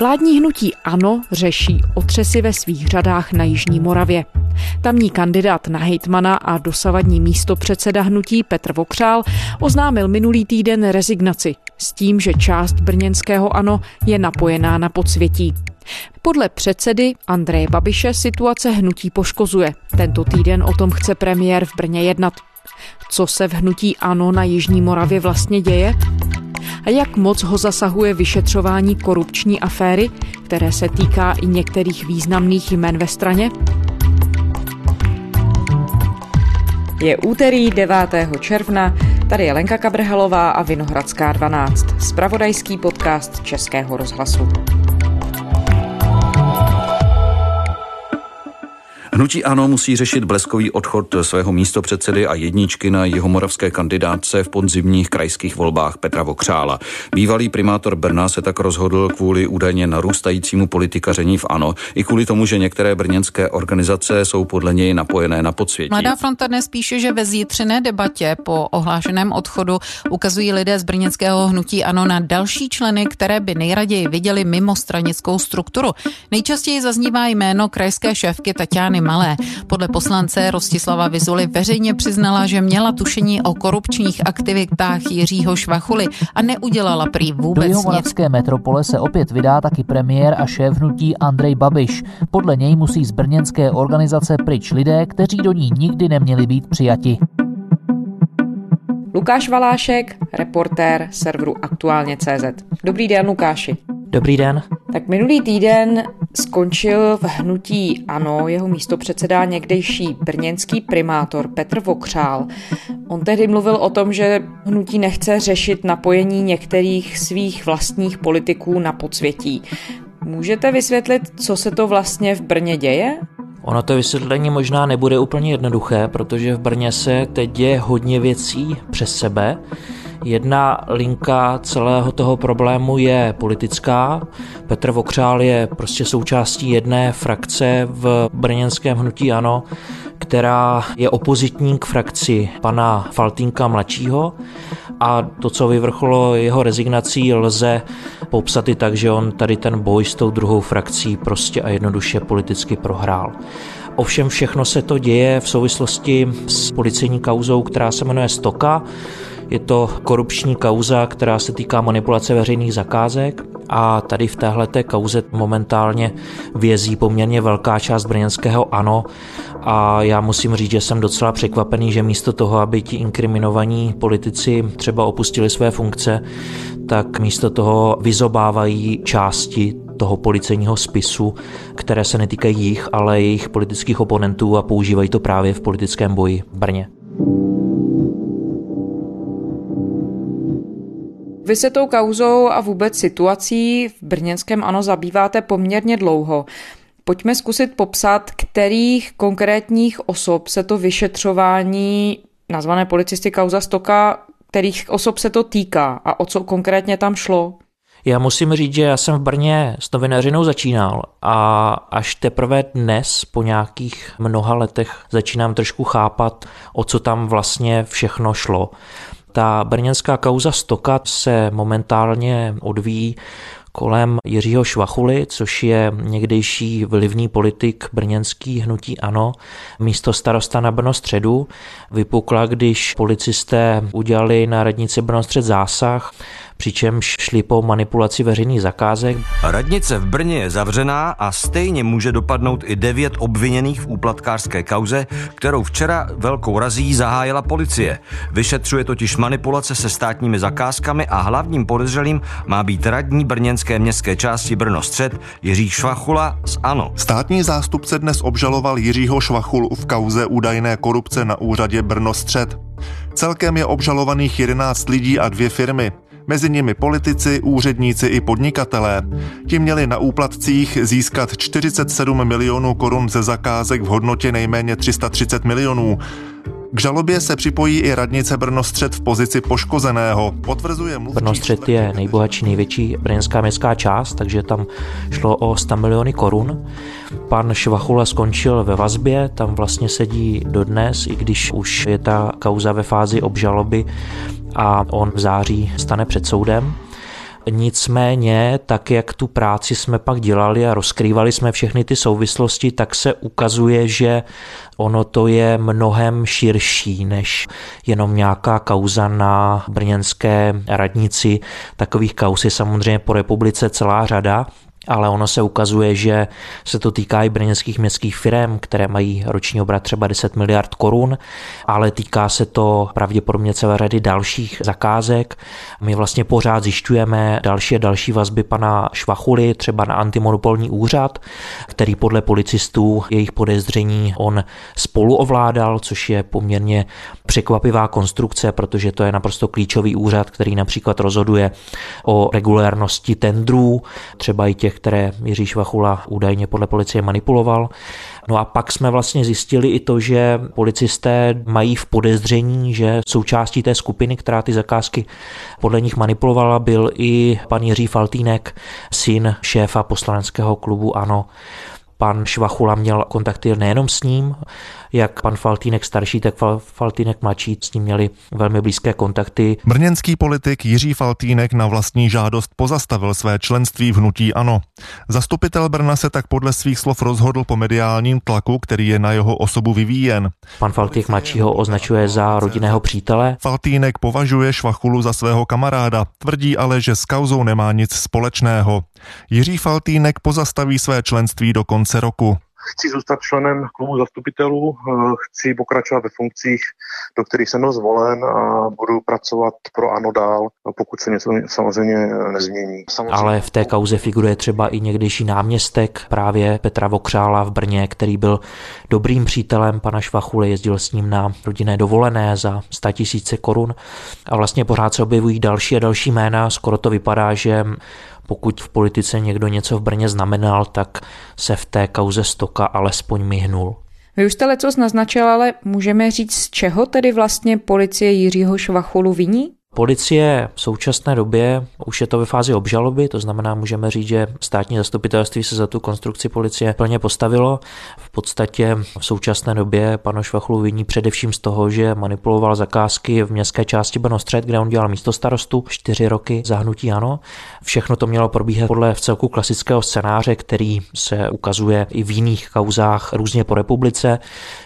Vládní hnutí ANO řeší otřesy ve svých řadách na Jižní Moravě. Tamní kandidát na hejtmana a dosavadní místo předseda hnutí Petr Vokřál oznámil minulý týden rezignaci s tím, že část brněnského ANO je napojená na podsvětí. Podle předsedy Andreje Babiše situace hnutí poškozuje. Tento týden o tom chce premiér v Brně jednat. Co se v hnutí ANO na Jižní Moravě vlastně děje? A jak moc ho zasahuje vyšetřování korupční aféry, které se týká i některých významných jmen ve straně? Je úterý 9. června, tady je Lenka Kabrhelová a Vinohradská 12, spravodajský podcast Českého rozhlasu. Hnutí ANO musí řešit bleskový odchod svého místopředsedy a jedničky na jeho moravské kandidátce v podzimních krajských volbách Petra Vokřála. Bývalý primátor Brna se tak rozhodl kvůli údajně narůstajícímu politikaření v ANO i kvůli tomu, že některé brněnské organizace jsou podle něj napojené na podsvětí. Mladá fronta dnes píše, že ve zítřené debatě po ohlášeném odchodu ukazují lidé z brněnského hnutí ANO na další členy, které by nejraději viděli mimo stranickou strukturu. Nejčastěji zaznívá jméno krajské šéfky Tatiany malé. Podle poslance Rostislava Vizuly veřejně přiznala, že měla tušení o korupčních aktivitách Jiřího Švachuly a neudělala prý vůbec Do nic. metropole se opět vydá taky premiér a šéf hnutí Andrej Babiš. Podle něj musí z brněnské organizace pryč lidé, kteří do ní nikdy neměli být přijati. Lukáš Valášek, reportér serveru Aktuálně.cz. Dobrý den, Lukáši. Dobrý den. Tak minulý týden skončil v hnutí ANO jeho místopředseda někdejší brněnský primátor Petr Vokřál. On tehdy mluvil o tom, že hnutí nechce řešit napojení některých svých vlastních politiků na podsvětí. Můžete vysvětlit, co se to vlastně v Brně děje? Ono to vysvětlení možná nebude úplně jednoduché, protože v Brně se teď děje hodně věcí přes sebe. Jedna linka celého toho problému je politická. Petr Vokřál je prostě součástí jedné frakce v brněnském hnutí ANO, která je opozitní k frakci pana Faltínka mladšího a to, co vyvrcholo jeho rezignací, lze popsat i tak, že on tady ten boj s tou druhou frakcí prostě a jednoduše politicky prohrál. Ovšem všechno se to děje v souvislosti s policejní kauzou, která se jmenuje Stoka. Je to korupční kauza, která se týká manipulace veřejných zakázek a tady v téhle kauze momentálně vězí poměrně velká část brněnského ANO a já musím říct, že jsem docela překvapený, že místo toho, aby ti inkriminovaní politici třeba opustili své funkce, tak místo toho vyzobávají části toho policejního spisu, které se netýkají jich, ale jejich politických oponentů a používají to právě v politickém boji v Brně. Vy se tou kauzou a vůbec situací v brněnském ANO zabýváte poměrně dlouho. Pojďme zkusit popsat, kterých konkrétních osob se to vyšetřování nazvané policisty kauza Stoka, kterých osob se to týká a o co konkrétně tam šlo? Já musím říct, že já jsem v Brně s novinařinou začínal a až teprve dnes, po nějakých mnoha letech, začínám trošku chápat, o co tam vlastně všechno šlo. Ta brněnská kauza Stoka se momentálně odvíjí kolem Jiřího Švachuly, což je někdejší vlivný politik brněnský hnutí ANO, místo starosta na Brno středu. Vypukla, když policisté udělali na radnici Brno střed zásah, přičemž šli po manipulaci veřejných zakázek. Radnice v Brně je zavřená a stejně může dopadnout i devět obviněných v úplatkářské kauze, kterou včera velkou razí zahájila policie. Vyšetřuje totiž manipulace se státními zakázkami a hlavním podezřelým má být radní brněnské městské části Brno střed Jiří Švachula z ANO. Státní zástupce dnes obžaloval Jiřího Švachulu v kauze údajné korupce na úřadě Brno střed. Celkem je obžalovaných 11 lidí a dvě firmy mezi nimi politici, úředníci i podnikatelé. Ti měli na úplatcích získat 47 milionů korun ze zakázek v hodnotě nejméně 330 milionů. K žalobě se připojí i radnice Brnostřed v pozici poškozeného. Potvrzuje Brnostřed je nejbohatší, největší brněnská městská část, takže tam šlo o 100 miliony korun. Pan Švachula skončil ve vazbě, tam vlastně sedí dodnes, i když už je ta kauza ve fázi obžaloby a on v září stane před soudem. Nicméně, tak jak tu práci jsme pak dělali a rozkrývali jsme všechny ty souvislosti, tak se ukazuje, že ono to je mnohem širší než jenom nějaká kauza na brněnské radnici. Takových kauz je samozřejmě po republice celá řada ale ono se ukazuje, že se to týká i brněnských městských firm, které mají roční obrat třeba 10 miliard korun, ale týká se to pravděpodobně celé řady dalších zakázek. My vlastně pořád zjišťujeme další a další vazby pana Švachuly, třeba na antimonopolní úřad, který podle policistů jejich podezření on spolu ovládal, což je poměrně překvapivá konstrukce, protože to je naprosto klíčový úřad, který například rozhoduje o regulérnosti tendrů, třeba i těch, které Jiří Švachula údajně podle policie manipuloval. No a pak jsme vlastně zjistili i to, že policisté mají v podezření, že součástí té skupiny, která ty zakázky podle nich manipulovala, byl i pan Jiří Faltýnek, syn šéfa poslaneckého klubu ANO. Pan Švachula měl kontakty nejenom s ním, jak pan Faltínek starší, tak Faltínek mladší s ním měli velmi blízké kontakty. Brněnský politik Jiří Faltínek na vlastní žádost pozastavil své členství v hnutí ANO. Zastupitel Brna se tak podle svých slov rozhodl po mediálním tlaku, který je na jeho osobu vyvíjen. Pan Faltínek mladší ho označuje za rodinného přítele. Faltínek považuje Švachulu za svého kamaráda, tvrdí ale, že s kauzou nemá nic společného. Jiří Faltínek pozastaví své členství do konce roku. Chci zůstat členem klubu zastupitelů, eh, chci pokračovat ve funkcích, do kterých jsem byl zvolen a budu pracovat pro ANO dál, pokud se něco samozřejmě nezmění. Samozřejmě. Ale v té kauze figuruje třeba i někdejší náměstek právě Petra Vokřála v Brně, který byl dobrým přítelem pana Švachuly, jezdil s ním na rodinné dovolené za 100 tisíce korun a vlastně pořád se objevují další a další jména, skoro to vypadá, že pokud v politice někdo něco v Brně znamenal, tak se v té kauze Stoka alespoň myhnul. Vy už jste lecos naznačil, ale můžeme říct, z čeho tedy vlastně policie Jiřího Švachulu viní? Policie v současné době už je to ve fázi obžaloby, to znamená, můžeme říct, že státní zastupitelství se za tu konstrukci policie plně postavilo. V podstatě v současné době panu Švachlu viní především z toho, že manipuloval zakázky v městské části Brnostřed, kde on dělal místo starostu čtyři roky zahnutí ano. Všechno to mělo probíhat podle v celku klasického scénáře, který se ukazuje i v jiných kauzách různě po republice,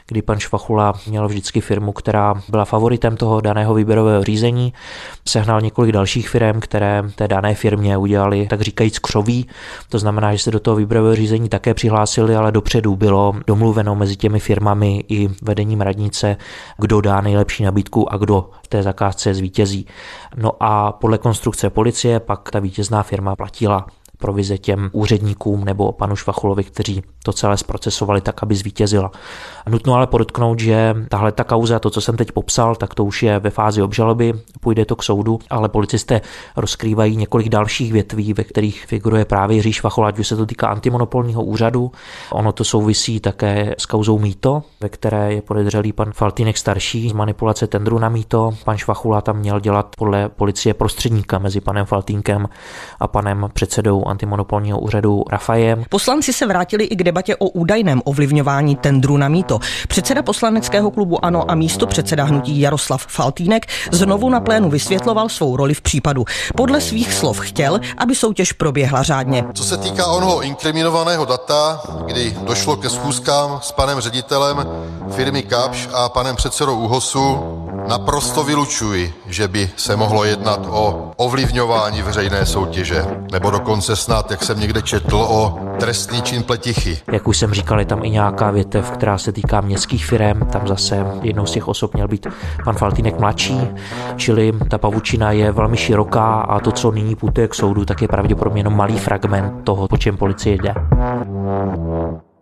kdy pan Švachula měl vždycky firmu, která byla favoritem toho daného výběrového řízení sehnal několik dalších firm, které té dané firmě udělali tak říkajíc křoví. To znamená, že se do toho výběrového řízení také přihlásili, ale dopředu bylo domluveno mezi těmi firmami i vedením radnice, kdo dá nejlepší nabídku a kdo té zakázce zvítězí. No a podle konstrukce policie pak ta vítězná firma platila provize těm úředníkům nebo panu Švachulovi, kteří to celé zprocesovali tak, aby zvítězila. Nutno ale podotknout, že tahle ta kauza, to, co jsem teď popsal, tak to už je ve fázi obžaloby, půjde to k soudu, ale policisté rozkrývají několik dalších větví, ve kterých figuruje právě Jiří Švachol, ať už se to týká antimonopolního úřadu. Ono to souvisí také s kauzou Mýto, ve které je podezřelý pan Faltinek starší z manipulace tendru na Mýto. Pan Švachula tam měl dělat podle policie prostředníka mezi panem Faltínkem a panem předsedou antimonopolního úřadu Rafajem. Poslanci se vrátili i k debatě o údajném ovlivňování tendru na Mýto. Předseda poslaneckého klubu ANO a místo předseda hnutí Jaroslav Faltýnek znovu na plénu vysvětloval svou roli v případu. Podle svých slov chtěl, aby soutěž proběhla řádně. Co se týká onoho inkriminovaného data, kdy došlo ke schůzkám s panem ředitelem firmy Kapš a panem předsedou ÚHOSu, naprosto vylučuji, že by se mohlo jednat o ovlivňování veřejné soutěže, nebo dokonce snad, jak jsem někde četl, o trestný čin pletichy. Jak už jsem říkal, je tam i nějaká větev, která se týká městských firm. Tam zase jednou z těch osob měl být pan Faltínek mladší, čili ta pavučina je velmi široká a to, co nyní putuje k soudu, tak je pravděpodobně jenom malý fragment toho, po čem policie jde.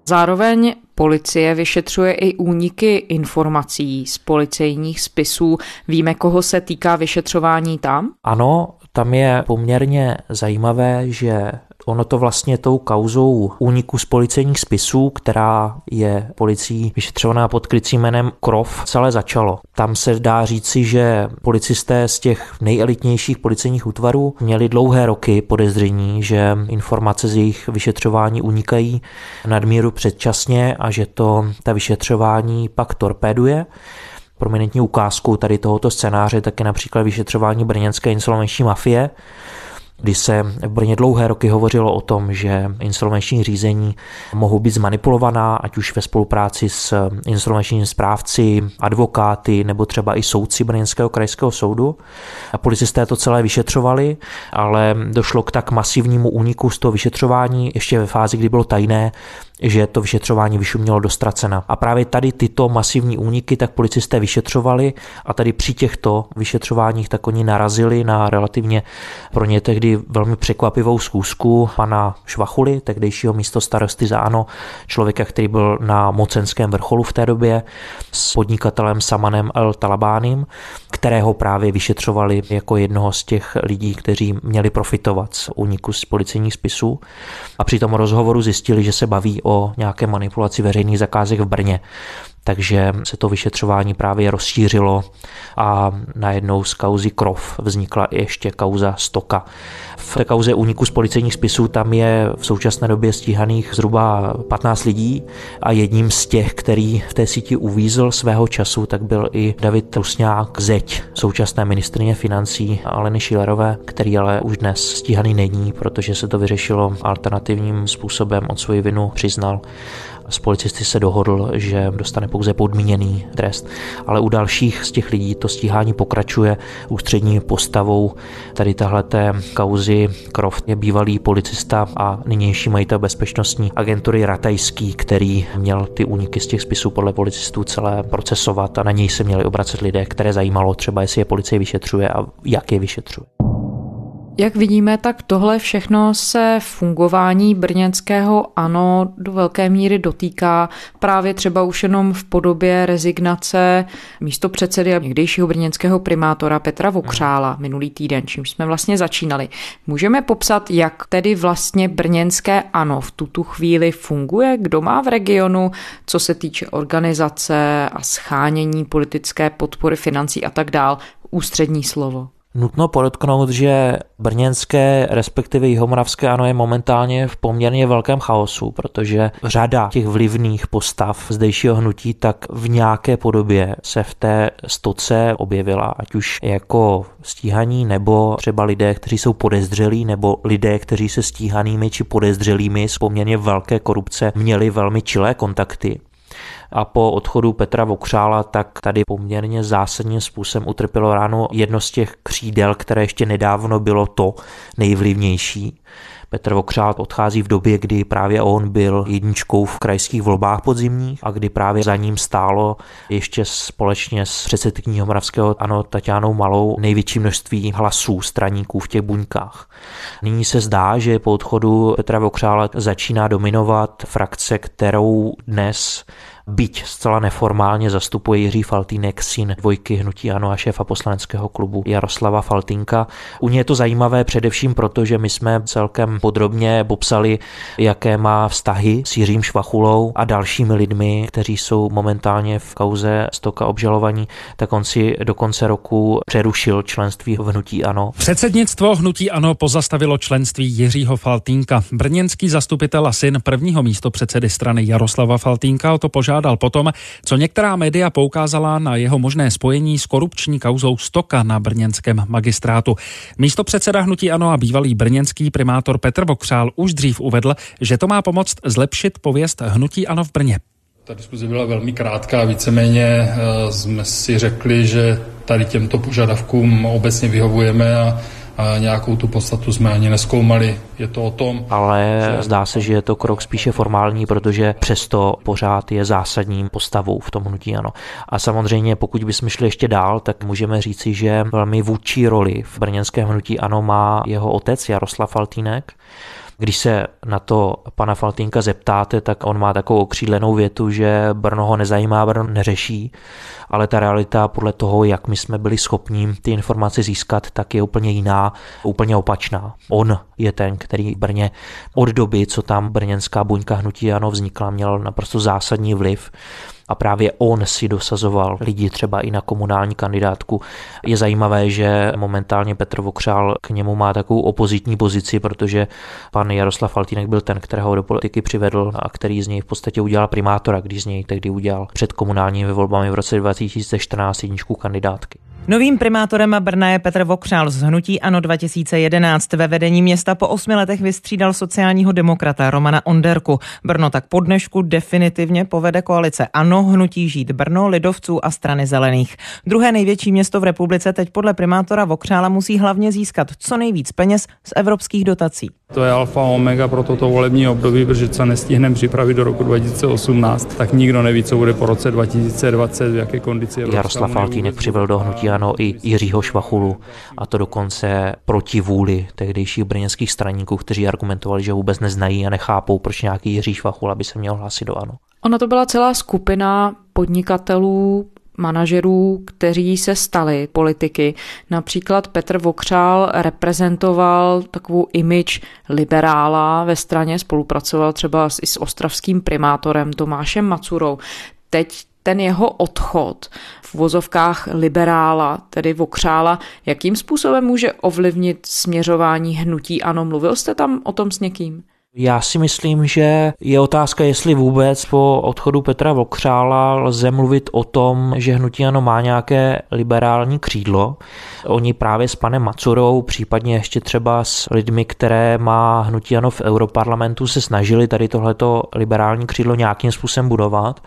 Zároveň policie vyšetřuje i úniky informací z policejních spisů. Víme, koho se týká vyšetřování tam? Ano, tam je poměrně zajímavé, že Ono to vlastně tou kauzou úniku z policejních spisů, která je policií vyšetřovaná pod krycím jménem Krov, celé začalo. Tam se dá říci, že policisté z těch nejelitnějších policejních útvarů měli dlouhé roky podezření, že informace z jejich vyšetřování unikají nadmíru předčasně a že to ta vyšetřování pak torpéduje. Prominentní ukázkou tady tohoto scénáře tak je například vyšetřování brněnské insolvenční mafie, kdy se v Brně dlouhé roky hovořilo o tom, že insolvenční řízení mohou být zmanipulovaná, ať už ve spolupráci s insolvenčními správci, advokáty nebo třeba i soudci Brněnského krajského soudu. A policisté to celé vyšetřovali, ale došlo k tak masivnímu úniku z toho vyšetřování ještě ve fázi, kdy bylo tajné, že to vyšetřování vyšumělo do ztracena. A právě tady tyto masivní úniky tak policisté vyšetřovali a tady při těchto vyšetřováních tak oni narazili na relativně pro ně tehdy velmi překvapivou zkusku pana Švachuly, tehdejšího místo starosty za ANO, člověka, který byl na mocenském vrcholu v té době, s podnikatelem Samanem El Talabánem, kterého právě vyšetřovali jako jednoho z těch lidí, kteří měli profitovat z úniku z policejních spisů. A při tom rozhovoru zjistili, že se baví o nějaké manipulaci veřejných zakázek v Brně takže se to vyšetřování právě rozšířilo a najednou z kauzy Krov vznikla ještě kauza Stoka. V té kauze úniku z policejních spisů tam je v současné době stíhaných zhruba 15 lidí a jedním z těch, který v té síti uvízl svého času, tak byl i David Rusňák Zeď, současné ministrině financí Aleny Šilerové, který ale už dnes stíhaný není, protože se to vyřešilo alternativním způsobem, od svoji vinu přiznal s policisty se dohodl, že dostane pouze podmíněný trest, ale u dalších z těch lidí to stíhání pokračuje ústřední postavou tady tahleté kauzy Croft je bývalý policista a nynější majitel bezpečnostní agentury Ratajský, který měl ty úniky z těch spisů podle policistů celé procesovat a na něj se měli obracet lidé, které zajímalo třeba, jestli je policie vyšetřuje a jak je vyšetřuje. Jak vidíme, tak tohle všechno se fungování brněnského ANO do velké míry dotýká právě třeba už jenom v podobě rezignace místo předsedy a někdejšího brněnského primátora Petra Vokřála minulý týden, čím jsme vlastně začínali. Můžeme popsat, jak tedy vlastně brněnské ANO v tuto chvíli funguje, kdo má v regionu, co se týče organizace a schánění politické podpory financí a tak dál, ústřední slovo. Nutno podotknout, že brněnské, respektive jihomoravské ano je momentálně v poměrně velkém chaosu, protože řada těch vlivných postav zdejšího hnutí tak v nějaké podobě se v té stoce objevila, ať už jako stíhaní nebo třeba lidé, kteří jsou podezřelí, nebo lidé, kteří se stíhanými či podezřelými z poměrně velké korupce měli velmi čilé kontakty a po odchodu Petra Vokřála tak tady poměrně zásadním způsobem utrpělo ráno jedno z těch křídel, které ještě nedávno bylo to nejvlivnější. Petr Vokřál odchází v době, kdy právě on byl jedničkou v krajských volbách podzimních a kdy právě za ním stálo ještě společně s předsedkyní Moravského ano Tatianou Malou největší množství hlasů straníků v těch buňkách. Nyní se zdá, že po odchodu Petra Vokřála začíná dominovat frakce, kterou dnes byť zcela neformálně zastupuje Jiří Faltýnek, syn dvojky Hnutí Ano a šéfa poslaneckého klubu Jaroslava Faltínka. U něj je to zajímavé především proto, že my jsme celkem podrobně popsali, jaké má vztahy s Jiřím Švachulou a dalšími lidmi, kteří jsou momentálně v kauze stoka obžalovaní, tak on si do konce roku přerušil členství v Hnutí Ano. Předsednictvo Hnutí Ano pozastavilo členství Jiřího Faltínka. Brněnský zastupitel a syn prvního místo předsedy strany Jaroslava Faltínka o to požádal požádal potom, co některá média poukázala na jeho možné spojení s korupční kauzou Stoka na brněnském magistrátu. Místo předseda hnutí Ano a bývalý brněnský primátor Petr Vokřál už dřív uvedl, že to má pomoct zlepšit pověst hnutí Ano v Brně. Ta diskuze byla velmi krátká, víceméně eh, jsme si řekli, že tady těmto požadavkům obecně vyhovujeme a a nějakou tu podstatu jsme ani neskoumali. Je to o tom. Ale že... zdá se, že je to krok spíše formální, protože přesto pořád je zásadním postavou v tom hnutí ano. A samozřejmě, pokud bychom šli ještě dál, tak můžeme říci, že velmi vůdčí roli v brněnském hnutí ano má jeho otec Jaroslav Faltínek, když se na to pana Faltínka zeptáte, tak on má takovou okřídlenou větu, že Brno ho nezajímá, Brno neřeší, ale ta realita podle toho, jak my jsme byli schopni ty informace získat, tak je úplně jiná, úplně opačná. On je ten, který Brně od doby, co tam brněnská buňka hnutí ano vznikla, měl naprosto zásadní vliv a právě on si dosazoval lidi třeba i na komunální kandidátku. Je zajímavé, že momentálně Petr Vokřál k němu má takovou opozitní pozici, protože pan Jaroslav Faltínek byl ten, kterého do politiky přivedl a který z něj v podstatě udělal primátora, když z něj tehdy udělal před komunálními volbami v roce 2014 jedničku kandidátky. Novým primátorem Brna je Petr Vokřál z Hnutí Ano 2011. Ve vedení města po osmi letech vystřídal sociálního demokrata Romana Onderku. Brno tak po dnešku definitivně povede koalice Ano, Hnutí Žít Brno, Lidovců a strany zelených. Druhé největší město v republice teď podle primátora Vokřála musí hlavně získat co nejvíc peněz z evropských dotací. To je alfa omega pro toto volební období, protože se nestihneme připravit do roku 2018, tak nikdo neví, co bude po roce 2020, v jaké kondici. Jaroslav Faltýnek přivel do hnutí ano i Jiřího Švachulu a to dokonce proti vůli tehdejších brněnských straníků, kteří argumentovali, že vůbec neznají a nechápou, proč nějaký Jiří Švachula by se měl hlásit do ano. Ona to byla celá skupina podnikatelů, manažerů, kteří se stali politiky. Například Petr Vokřál reprezentoval takovou image liberála ve straně, spolupracoval třeba i s ostravským primátorem Tomášem Macurou. Teď ten jeho odchod v vozovkách liberála, tedy Vokřála, jakým způsobem může ovlivnit směřování hnutí ANO? Mluvil jste tam o tom s někým? Já si myslím, že je otázka, jestli vůbec po odchodu Petra Vokřála lze mluvit o tom, že hnutí ano má nějaké liberální křídlo. Oni právě s panem Macurou, případně ještě třeba s lidmi, které má hnutí ano v Europarlamentu, se snažili tady tohleto liberální křídlo nějakým způsobem budovat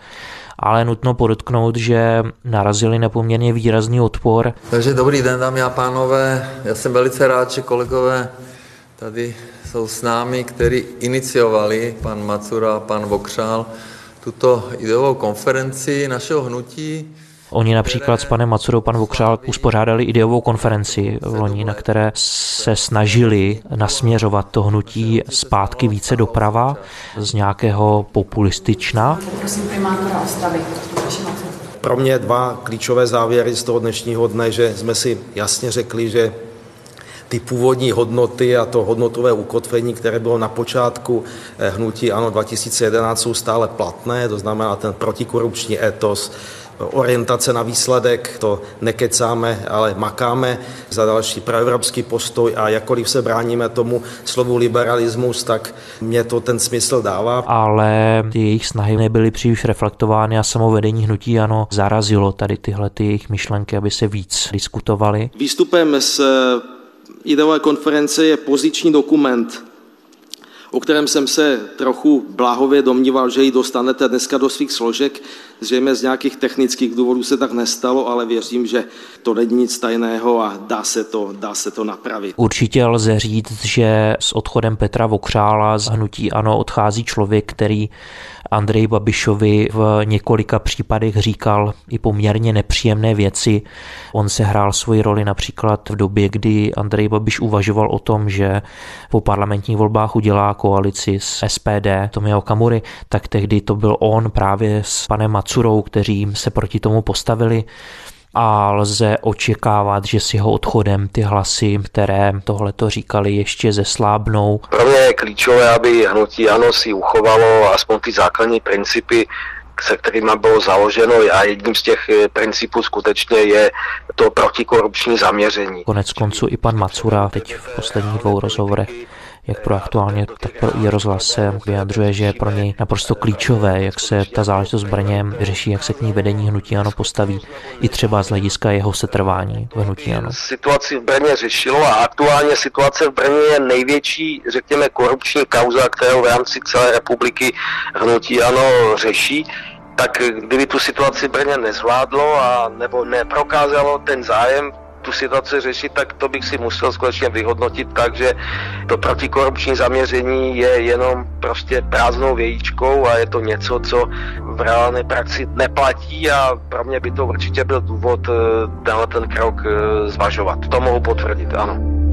ale nutno podotknout, že narazili na poměrně výrazný odpor. Takže dobrý den, dámy a pánové. Já jsem velice rád, že kolegové tady jsou s námi, kteří iniciovali, pan Macura a pan Vokřál, tuto ideovou konferenci našeho hnutí. Oni například s panem Macurou, pan Vokřál, uspořádali ideovou konferenci v loni, na které se snažili nasměřovat to hnutí zpátky více doprava z nějakého populistična. Prosím primátora Ostravy. Pro mě dva klíčové závěry z toho dnešního dne, že jsme si jasně řekli, že ty původní hodnoty a to hodnotové ukotvení, které bylo na počátku eh, hnutí ANO 2011, jsou stále platné, to znamená ten protikorupční etos, orientace na výsledek, to nekecáme, ale makáme za další proevropský postoj a jakkoliv se bráníme tomu slovu liberalismus, tak mě to ten smysl dává. Ale ty jejich snahy nebyly příliš reflektovány a samovedení hnutí ano zarazilo tady tyhle ty jejich myšlenky, aby se víc diskutovali. Výstupem z ideové konference je poziční dokument, o kterém jsem se trochu bláhově domníval, že ji dostanete dneska do svých složek. Zřejmě z nějakých technických důvodů se tak nestalo, ale věřím, že to není nic tajného a dá se to, dá se to napravit. Určitě lze říct, že s odchodem Petra Vokřála z hnutí ANO odchází člověk, který Andrej Babišovi v několika případech říkal i poměrně nepříjemné věci. On se hrál svoji roli například v době, kdy Andrej Babiš uvažoval o tom, že po parlamentních volbách udělá koalici s SPD Tomio Kamury, tak tehdy to byl on právě s panem Macurou, kteří se proti tomu postavili a lze očekávat, že s jeho odchodem ty hlasy, které tohle to říkali, ještě zeslábnou. Pro mě je klíčové, aby hnutí ANO si uchovalo aspoň ty základní principy, se kterými bylo založeno a jedním z těch eh, principů skutečně je to protikorupční zaměření. Konec konců i pan Macura teď v posledních dvou rozhovorech jak pro aktuálně, tak pro i rozhlas se vyjadřuje, že je pro něj naprosto klíčové, jak se ta záležitost s Brněm řeší, jak se k ní vedení hnutí ano postaví, i třeba z hlediska jeho setrvání v hnutí ano. Situaci v Brně řešilo a aktuálně situace v Brně je největší, řekněme, korupční kauza, kterou v rámci celé republiky hnutí ano řeší tak kdyby tu situaci Brně nezvládlo a nebo neprokázalo ten zájem tu situaci řešit, tak to bych si musel skutečně vyhodnotit tak, že to protikorupční zaměření je jenom prostě prázdnou vějíčkou a je to něco, co v reálné praxi neplatí a pro mě by to určitě byl důvod eh, tenhle ten krok eh, zvažovat. To mohu potvrdit, ano.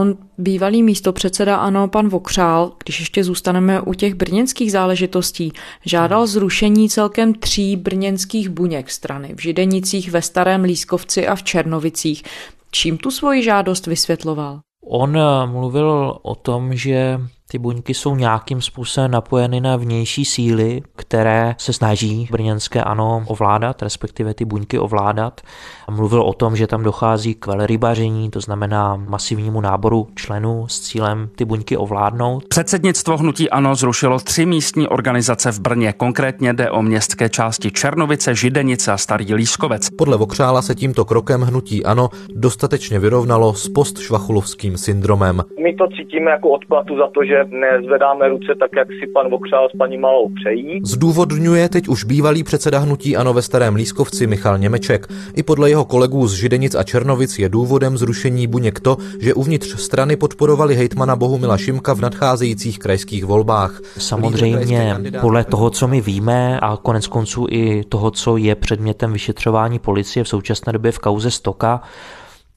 On, bývalý místo předseda ANO, pan Vokřál, když ještě zůstaneme u těch brněnských záležitostí, žádal zrušení celkem tří brněnských buněk strany v Židenicích, ve Starém Lískovci a v Černovicích. Čím tu svoji žádost vysvětloval? On mluvil o tom, že Ty buňky jsou nějakým způsobem napojeny na vnější síly, které se snaží brněnské ano ovládat, respektive ty buňky ovládat. A mluvil o tom, že tam dochází k velrybaření, to znamená masivnímu náboru členů s cílem ty buňky ovládnout. Předsednictvo hnutí ANO zrušilo tři místní organizace v Brně. Konkrétně jde o městské části Černovice, Židenice a Starý Lískovec. Podle Vokřála se tímto krokem hnutí ANO dostatečně vyrovnalo s postšvachulovským syndromem. My to cítíme jako odplatu za to, že nezvedáme ruce tak, jak si pan Vokřál s paní Malou přejí. Zdůvodňuje teď už bývalý předseda hnutí ANO ve Starém Lískovci Michal Němeček. I podle jeho kolegů z Židenic a Černovic je důvodem zrušení buněk to, že uvnitř strany podporovali hejtmana Bohumila Šimka v nadcházejících krajských volbách. Samozřejmě podle toho, co my víme a konec konců i toho, co je předmětem vyšetřování policie v současné době v kauze Stoka,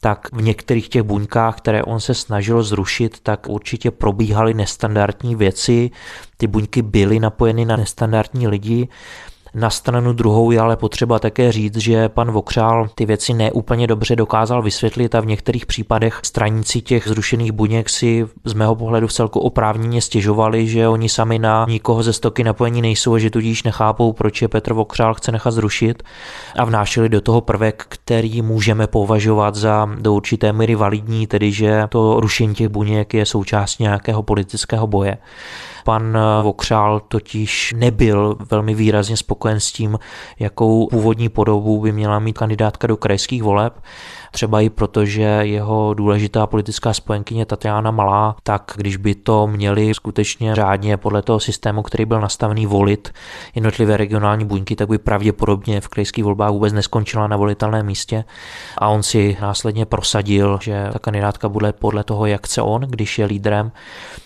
tak v některých těch buňkách, které on se snažil zrušit, tak určitě probíhaly nestandardní věci. Ty buňky byly napojeny na nestandardní lidi. Na stranu druhou je ale potřeba také říct, že pan Vokřál ty věci neúplně dobře dokázal vysvětlit a v některých případech straníci těch zrušených buněk si z mého pohledu celku oprávněně stěžovali, že oni sami na nikoho ze stoky napojení nejsou a že tudíž nechápou, proč je Petr Vokřál chce nechat zrušit a vnášeli do toho prvek, který můžeme považovat za do určité míry validní, tedy že to rušení těch buněk je součástí nějakého politického boje. Pan Vokřál totiž nebyl velmi výrazně spokojen s tím, jakou původní podobu by měla mít kandidátka do krajských voleb třeba i proto, že jeho důležitá politická spojenkyně Tatiana Malá, tak když by to měli skutečně řádně podle toho systému, který byl nastavený volit jednotlivé regionální buňky, tak by pravděpodobně v krajských volbách vůbec neskončila na volitelném místě. A on si následně prosadil, že ta kandidátka bude podle toho, jak chce on, když je lídrem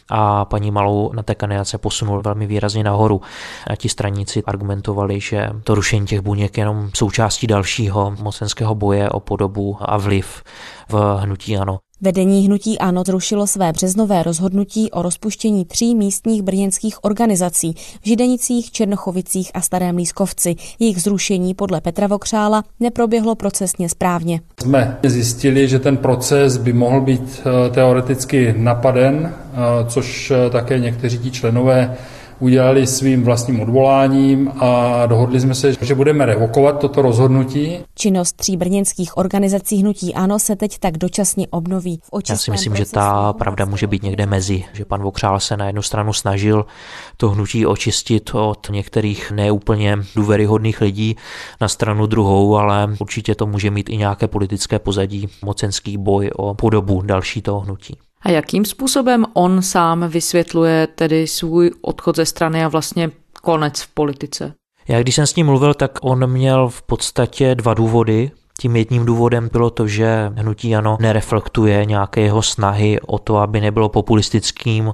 a paní Malou na té kandidace posunul velmi výrazně nahoru. A ti straníci argumentovali, že to rušení těch buněk je jenom součástí dalšího mocenského boje o podobu a vliv v hnutí ANO. Vedení hnutí ANO zrušilo své březnové rozhodnutí o rozpuštění tří místních brněnských organizací v Židenicích, Černochovicích a Starém Lískovci. Jejich zrušení podle Petra Vokřála neproběhlo procesně správně. Jsme zjistili, že ten proces by mohl být eh, teoreticky napaden, eh, což eh, také někteří členové udělali svým vlastním odvoláním a dohodli jsme se, že budeme revokovat toto rozhodnutí. Činnost tří brněnských organizací hnutí ANO se teď tak dočasně obnoví. V Já si myslím, že ta pravda může být někde mezi, že pan Vokřál se na jednu stranu snažil to hnutí očistit od některých neúplně důvěryhodných lidí na stranu druhou, ale určitě to může mít i nějaké politické pozadí, mocenský boj o podobu další toho hnutí. A jakým způsobem on sám vysvětluje tedy svůj odchod ze strany a vlastně konec v politice? Já když jsem s ním mluvil, tak on měl v podstatě dva důvody. Tím jedním důvodem bylo to, že hnutí ano nereflektuje nějaké jeho snahy o to, aby nebylo populistickým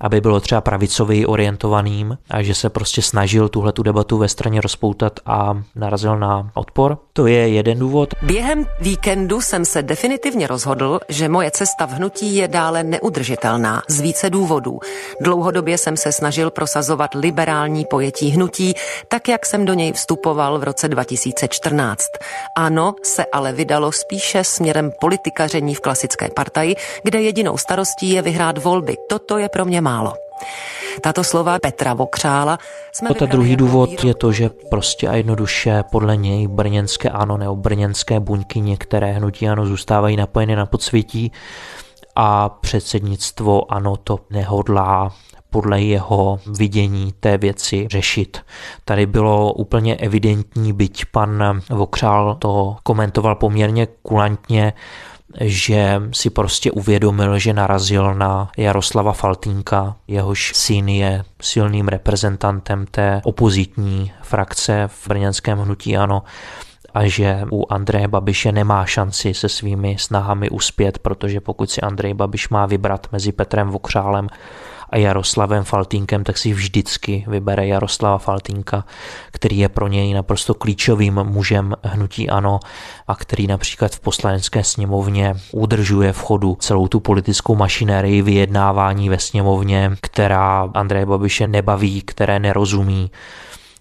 aby bylo třeba pravicový orientovaným a že se prostě snažil tuhle tu debatu ve straně rozpoutat a narazil na odpor. To je jeden důvod. Během víkendu jsem se definitivně rozhodl, že moje cesta v hnutí je dále neudržitelná z více důvodů. Dlouhodobě jsem se snažil prosazovat liberální pojetí hnutí, tak jak jsem do něj vstupoval v roce 2014. Ano, se ale vydalo spíše směrem politikaření v klasické partaji, kde jedinou starostí je vyhrát volby. Toto je pro mě málo. Tato slova Petra Vokřála jsme Ta druhý důvod je to, že prostě a jednoduše podle něj brněnské ano nebo brněnské buňky některé hnutí ano zůstávají napojeny na podsvětí a předsednictvo ano to nehodlá podle jeho vidění té věci řešit. Tady bylo úplně evidentní, byť pan Vokřál to komentoval poměrně kulantně, že si prostě uvědomil, že narazil na Jaroslava Faltínka, jehož syn je silným reprezentantem té opozitní frakce v brněnském hnutí ANO a že u Andreje Babiše nemá šanci se svými snahami uspět, protože pokud si Andrej Babiš má vybrat mezi Petrem Vokřálem a Jaroslavem Faltínkem, tak si vždycky vybere Jaroslava Faltínka, který je pro něj naprosto klíčovým mužem hnutí ANO a který například v poslanecké sněmovně udržuje v chodu celou tu politickou mašinérii vyjednávání ve sněmovně, která Andreje Babiše nebaví, které nerozumí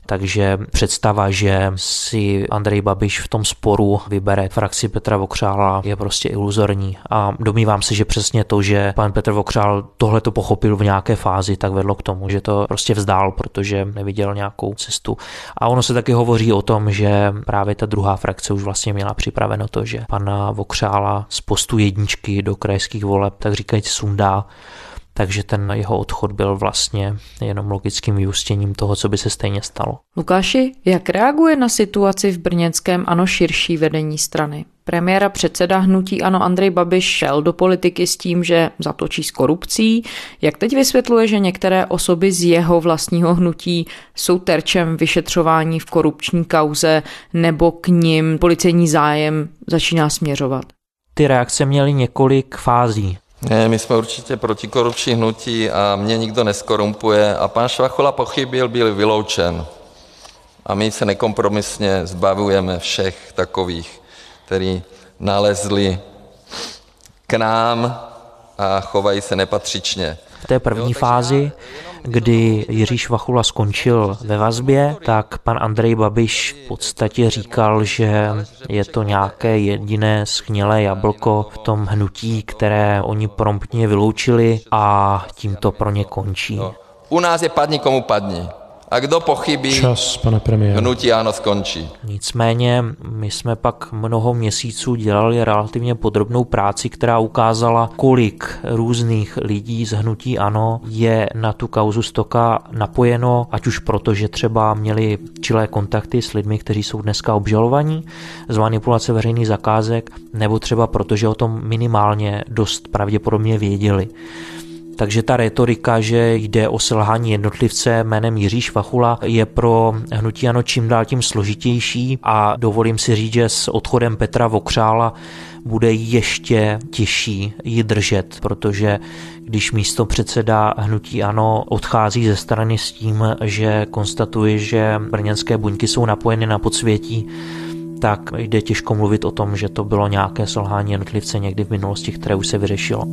Takže představa, že si Andrej Babiš v tom sporu vybere frakci Petra Vokřála je prostě iluzorní. A domývám se, že přesně to, že pan Petr Vokřál tohle to pochopil v nějaké fázi, tak vedlo k tomu, že to prostě vzdál, protože neviděl nějakou cestu. A ono se taky hovoří o tom, že právě ta druhá frakce už vlastně měla připraveno to, že pana Vokřála z postu jedničky do krajských voleb, tak říkajíc sundá takže ten jeho odchod byl vlastně jenom logickým vyústěním toho, co by se stejně stalo. Lukáši, jak reaguje na situaci v brněnském ano širší vedení strany? Premiéra předseda hnutí Ano Andrej Babiš šel do politiky s tím, že zatočí s korupcí. Jak teď vysvětluje, že některé osoby z jeho vlastního hnutí jsou terčem vyšetřování v korupční kauze nebo k ním policejní zájem začíná směřovat? Ty reakce měly několik fází. Ne, my jsme určitě protikorupční hnutí a mě nikdo neskorumpuje a pan Švachula pochybil, byl vyloučen. A my se nekompromisně zbavujeme všech takových, kteří nalezli k nám a chovají se nepatřičně. V té první fázi kdy Jiří Švachula skončil ve vazbě, tak pan Andrej Babiš v podstatě říkal, že je to nějaké jediné schnělé jablko v tom hnutí, které oni promptně vyloučili a tím to pro ně končí. U nás je padni komu padni. A kdo pochybí, Čas, pane premiére. hnutí ano skončí. Nicméně my jsme pak mnoho měsíců dělali relativně podrobnou práci, která ukázala, kolik různých lidí z hnutí ano je na tu kauzu stoka napojeno, ať už proto, že třeba měli čilé kontakty s lidmi, kteří jsou dneska obžalovaní z manipulace veřejných zakázek, nebo třeba proto, že o tom minimálně dost pravděpodobně věděli. Takže ta retorika, že jde o selhání jednotlivce jménem Jiří Švachula, je pro hnutí ano čím dál tím složitější a dovolím si říct, že s odchodem Petra Vokřála bude ještě těžší ji držet, protože když místo předseda hnutí ANO odchází ze strany s tím, že konstatuje, že brněnské buňky jsou napojeny na podsvětí, tak jde těžko mluvit o tom, že to bylo nějaké selhání jednotlivce někdy v minulosti, které už se vyřešilo.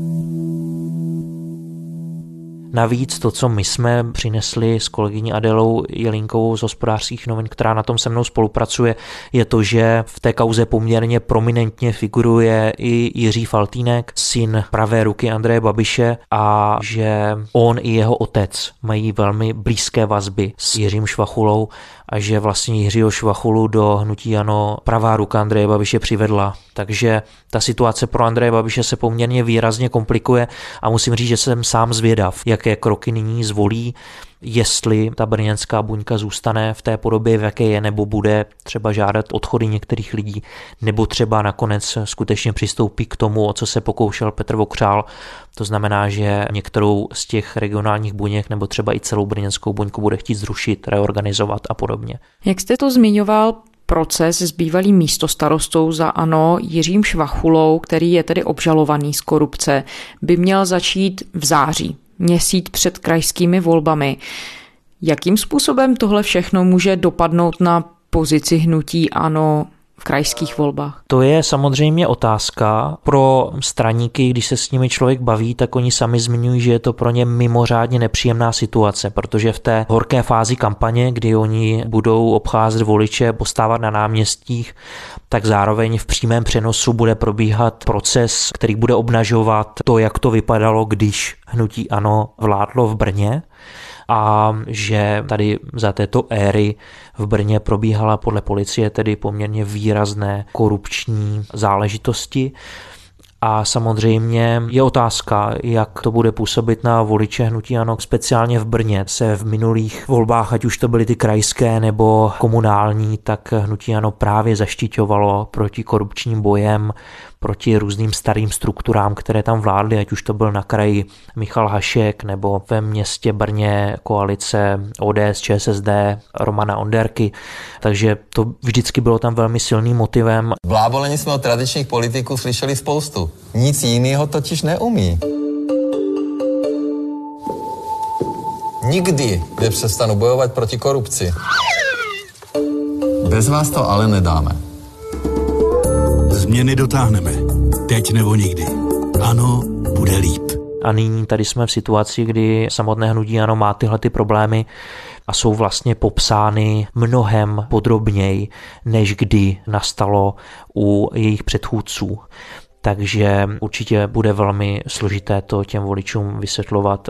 Navíc to, co my jsme přinesli s kolegyní Adelou Jelinkovou z hospodářských novin, která na tom se mnou spolupracuje, je to, že v té kauze poměrně prominentně figuruje i Jiří Faltínek, syn pravé ruky Andreje Babiše a že on i jeho otec mají velmi blízké vazby s Jiřím Švachulou a že vlastně Jiřího Švachulu do hnutí Ano pravá ruka Andreje Babiše přivedla. Takže ta situace pro Andreje Babiše se poměrně výrazně komplikuje a musím říct, že jsem sám zvědav, jaké kroky nyní zvolí jestli ta brněnská buňka zůstane v té podobě, v jaké je, nebo bude třeba žádat odchody některých lidí, nebo třeba nakonec skutečně přistoupí k tomu, o co se pokoušel Petr Vokřál. To znamená, že některou z těch regionálních buněk nebo třeba i celou brněnskou buňku bude chtít zrušit, reorganizovat a podobně. Jak jste to zmiňoval, proces s bývalým místostarostou za ANO Jiřím Švachulou, který je tedy obžalovaný z korupce, by měl začít v září měsíc před krajskými volbami. Jakým způsobem tohle všechno může dopadnout na pozici hnutí ANO v krajských volbách? To je samozřejmě otázka pro straníky, když se s nimi člověk baví, tak oni sami zmiňují, že je to pro ně mimořádně nepříjemná situace, protože v té horké fázi kampaně, kdy oni budou obcházet voliče, postávat na náměstích, tak zároveň v přímém přenosu bude probíhat proces, který bude obnažovat to, jak to vypadalo, když hnutí ANO vládlo v Brně a že tady za této éry v Brně probíhala podle policie tedy poměrně výrazné korupční záležitosti. A samozřejmě je otázka, jak to bude působit na voliče hnutí ANO. Speciálně v Brně se v minulých volbách, ať už to byly ty krajské nebo komunální, tak hnutí ANO právě zaštiťovalo proti korupčním bojem, proti různým starým strukturám, které tam vládly, ať už to byl na kraji Michal Hašek nebo ve městě Brně koalice ODS, ČSSD, Romana Onderky. Takže to vždycky bylo tam velmi silným motivem. V Lábolení jsme od tradičních politiků slyšeli spoustu. Nic jiného totiž neumí. Nikdy nepřestanu bojovat proti korupci. Bez vás to ale nedáme. Změny dotáhneme. Teď nebo nikdy. Ano, bude líp. A nyní tady jsme v situaci, kdy samotné hnutí ano má tyhle ty problémy. a jsou vlastně popsány mnohem podrobněji, než kdy nastalo u jejich předchůdců takže určitě bude velmi složité to těm voličům vysvětlovat.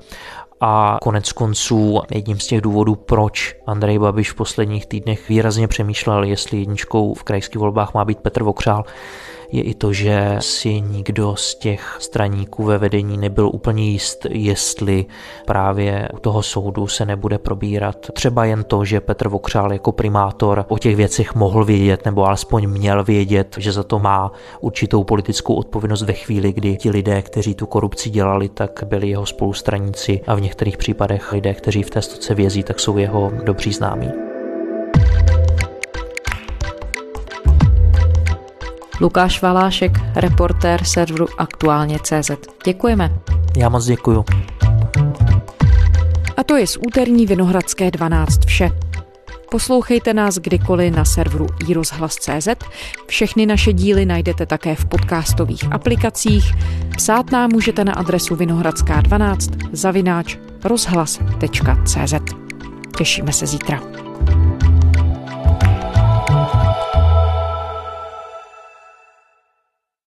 A konec konců jedním z těch důvodů, proč Andrej Babiš v posledních týdnech výrazně přemýšlel, jestli jedničkou v krajských volbách má být Petr Vokřál, je i to, že si nikdo z těch straníků ve vedení nebyl úplně jist, jestli právě u toho soudu se nebude probírat třeba jen to, že Petr Vokřál jako primátor o těch věcech mohl vědět, nebo alespoň měl vědět, že za to má určitou politickou odpovědnost ve chvíli, kdy ti lidé, kteří tu korupci dělali, tak byli jeho spolustraníci a v některých případech lidé, kteří v té stoce vězí, tak jsou jeho dobří známí. Lukáš Valášek, reportér serveru Aktuálně CZ. Děkujeme. Já moc děkuju. A to je z úterní Vinohradské 12 vše. Poslouchejte nás kdykoliv na serveru iRozhlas.cz. Všechny naše díly najdete také v podcastových aplikacích. Psát nám můžete na adresu vinohradská12 zavináč rozhlas.cz. Těšíme se zítra.